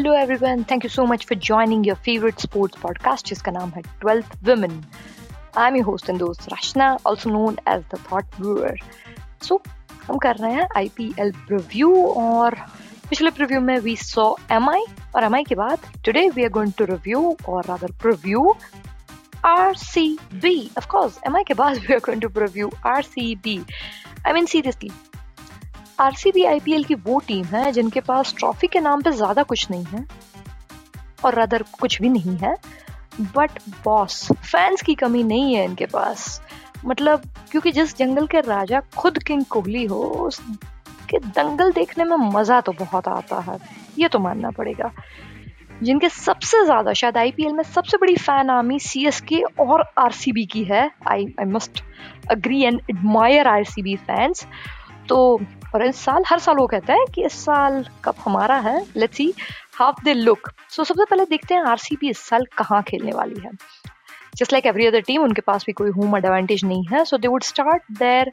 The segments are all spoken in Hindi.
Hello everyone thank you so much for joining your favourite sports podcast जिसका नाम है twelfth women I am host and दोस्त Rachna also known as the thought viewer so हम कर रहे हैं आईपीएल रिव्यू और पिछले प्रीव्यू में वी सॉ एमआई और एमआई के बाद today we are going to review और rather preview RCB. Of course, MI के बाद we are going to preview RCB. I mean seriously, RCB IPL की वो टीम है जिनके पास ट्रॉफी के नाम पे ज़्यादा कुछ नहीं है और अदर कुछ भी नहीं है। बट बॉस फैंस की कमी नहीं है इनके पास। मतलब क्योंकि जिस जंगल के राजा खुद किंग कोहली हो, उसके दंगल देखने में मज़ा तो बहुत आता है। ये तो मानना पड़ेगा। जिनके सबसे ज़्यादा, शायद आईपीएल में सबसे बड़ी fan army C S K और आरसीबी की है। I I must agree and admire R C B fans तो और इस साल, हर साल वो कहता है कि इस साल कब हमारा है। Let's see how they look so सबसे पहले देखते हैं आरसीबी इस साल कहाँ खेलने वाली है। Just like every other team उनके पास भी कोई होम एडवांटेज नहीं है। So they would start their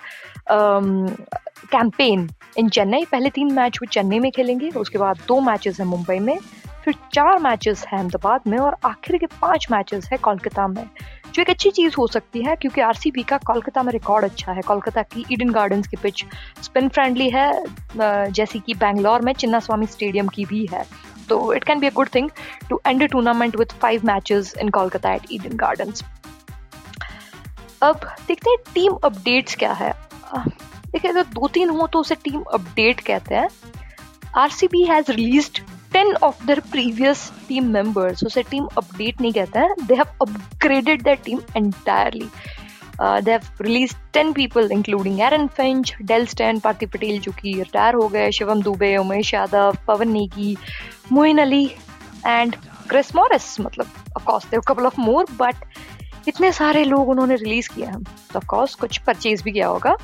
campaign in Chennai पहले तीन मैच वो चेन्नई में खेलेंगे, उसके बाद दो मैचेस हैं मुंबई में। फिर चार मैचेस हैं अहमदाबाद में और आखिर के पाँच मैचेस है कोलकाता में, जो एक अच्छी चीज़ हो सकती है क्योंकि आरसीबी का कोलकाता में रिकॉर्ड अच्छा है। कोलकाता की ईडन गार्डन की पिच स्पिन फ्रेंडली है जैसे कि बैंगलोर में चिन्ना स्वामी स्टेडियम की भी है। तो it can be a good thing to end a tournament with five matches in Kolkata at Eden Gardens अब देखते हैं टीम अपडेट्स क्या है। देखिए अगर दो तीन हो तो उसे टीम अपडेट कहते हैं। R C B has release ten of their previous team members उसे टीम अपडेट नहीं कहता है they have upgraded the team entirely they have release ten people including Aaron Finch Dale Steyn Parthiv Patel जो कि रिटायर हो गए, Shivam Dube, Umesh Yadav, Pawan Negi, Moeen Ali and Chris Morris मतलब of course they've couple of more but इतने सारे लोग उन्होंने रिलीज़ किया है। तो ऑफकोर्स कुछ परचेज भी किया होगा।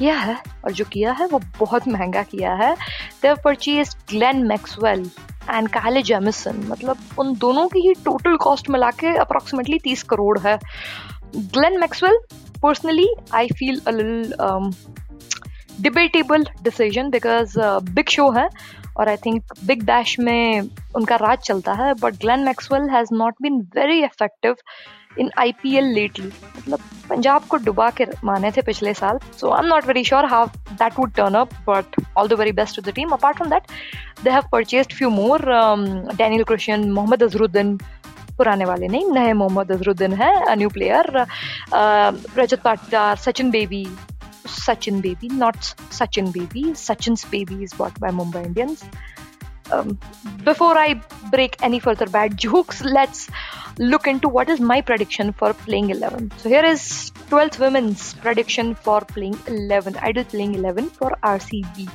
किया है और जो किया है वो बहुत महँगा किया है। They purchase Glenn Maxwell and Kyle Jamieson मतलब उन दोनों की ही टोटल कॉस्ट मिला के अप्रोक्सीमेटली तीस करोड़ है। Glenn Maxwell personally I feel a debatable decision because Big Show है और आई थिंक बिग डैश में उनका राज चलता है but Glenn Maxwell has not been very effective in I P L lately मतलब पंजाब को डुबा के माने थे पिछले साल so I am not very sure how that would turn up but all the very best to the team apart from that they have purchased few more Daniel Christian Mohammed Azharuddin पुराने वाले नहीं, नए मोहम्मद अजरुद्दीन है new player Rajat Patidar Sachin Baby Sachin Baby not Sachin Baby Sachin Baby is bought by Mumbai Indians. Um, before I break any further bad jokes, let's look into what is my prediction for playing 11. So here is 12th women's prediction for playing 11, ideal playing 11 for RCB.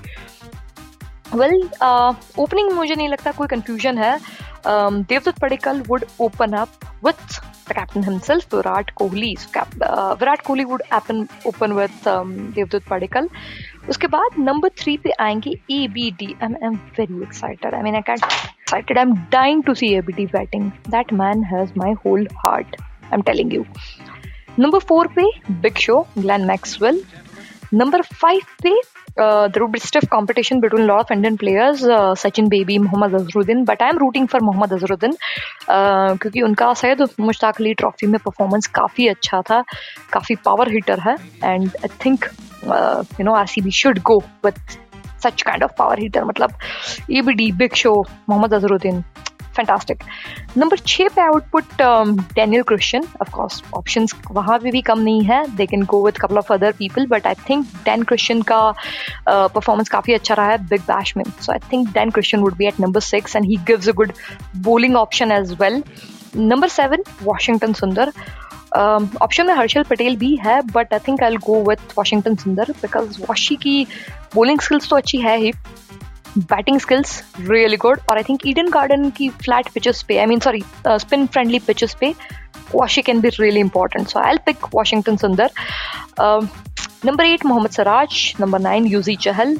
Well opening uh, मुझे नहीं लगता कोई कंफ्यूजन है Devdutt Padikkal would open up with the captain himself, Virat Kohli. So, cap, uh, Virat Kohli would happen open with um, Devdutt Padikkal. उसके बाद नंबर थ्री पे आएँगे A B D I am very excited I mean I excited I am dying to see A B D batting that man has my whole heart I am telling you number four पे Big Show Glenn Maxwell number five पे uh, there would be stiff competition between a lot of Indian players, uh, Sachin Baby, Mohammad Azharuddin, but I'm rooting for Mohammad Azharuddin uh, क्योंकि उनका सैयद मुश्ताक अली ट्रॉफी में परफॉर्मेंस काफ़ी अच्छा था काफ़ी पावर हिटर है and I think you know R C B should go with such kind of power hitter मतलब A B D Big Show Mohammed Azharuddin fantastic number छः पे I would put Daniel Christian of course option वहाँ पे भी कम नहीं है. They can go with couple of other people but I think Dan Christian का परफॉर्मेंस uh, काफ़ी अच्छा रहा है बिग बैश में. So I think Dan Christian would be at number six and he gives a good bowling option as well number seven Washington Sundar option में हर्षल पटेल भी है but I think I go with Washington Sundar because Washi की बोलिंग स्किल्स तो अच्छी है ही. बैटिंग स्किल्स रियली गुड और आई थिंक ईडन गार्डन की फ्लैट पिचेस पे I mean sorry spin friendly pitches पे Washi can be really important so I pick Washington Sundar number eight Mohammed Siraj number nine Yuzi Chahal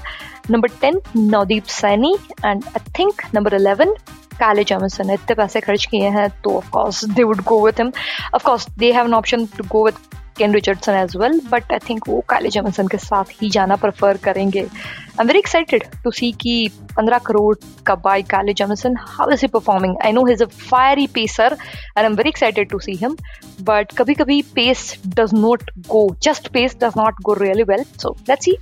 number ten Navdeep Saini and I think number eleven Kyle Jamieson इतने पैसे खर्च किए हैं तो of course they would go with him of course they have an option to go with Kane Richardson as well but I think वो काले जेमिसन के साथ ही जाना प्रेफर करेंगे। I am very excited to see कि 15 करोड़ का buy Kyle Jamieson how is he performing I know his a fiery pacer and I am very excited to see him but कभी कभी pace does not go just pace does not go really well so let's see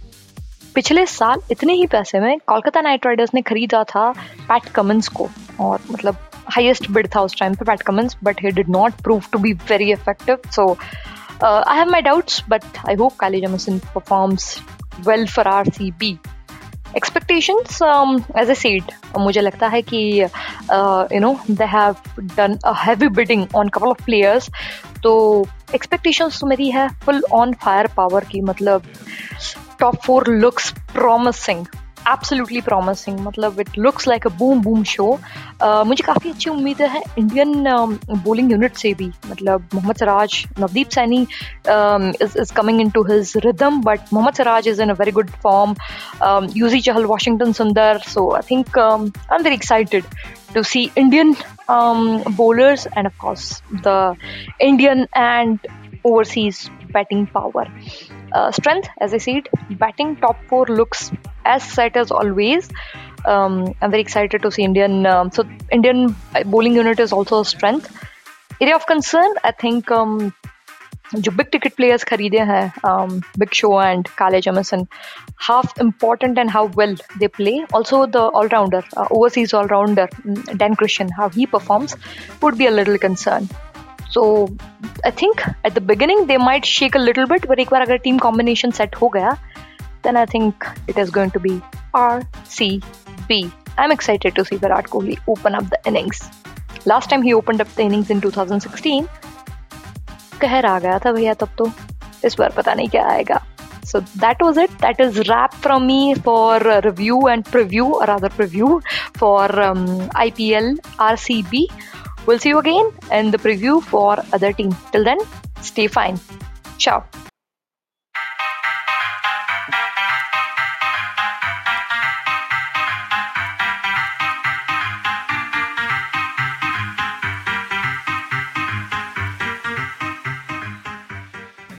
पिछले साल इतने ही पैसे में कोलकाता नाइट राइडर्स ने खरीदा था पैट कमंस को, और मतलब हाईएस्ट बिड था उस टाइम पे Pat Cummins but he did not prove to be very effective so have my doubts but I hope Kyle Jamieson performs well for R C B expectations as a said मुझे लगता है कि you know they have done a heavy bidding on couple of players तो एक्सपेक्टेशंस तो मेरी है फुल ऑन फायर पावर की मतलब top four looks promising. Absolutely promising मतलब it looks like a boom boom show मुझे काफ़ी अच्छी उम्मीद है इंडियन बोलिंग यूनिट से भी मतलब Mohammed Siraj Navdeep Saini is coming into his rhythm but Mohammed Siraj is in a very good form Yuzi Chahal Washington Sundar so I think I am very excited to see Indian um, bowlers and of course the Indian and overseas batting power. Uh, strength, as I said, batting top four looks as set as always. Um, I'm very excited to see Indian. Um, so Indian bowling unit is also a strength. Area of concern, I think. Um, जो बिग टिकट प्लेयर्स खरीदे हैं Big Show and Kyle Jamieson have important and how well they play also the allrounder overseas allrounder Dan Christian how he performs would be a little concern so I think at the beginning they might shake a little bit but एक बार अगर टीम कॉम्बिनेशन सेट हो गया then I think it is going to be R C B I am excited to see Virat Kohli open up the innings last time he open up the innings in 2016 कहर आ गया था भैया तब तो इस बार पता नहीं क्या आएगा So that was it. That is wrap from me for a review and preview, or rather preview for um, IPL RCB. We'll see you again in the preview for other team. Till then, stay fine. Ciao.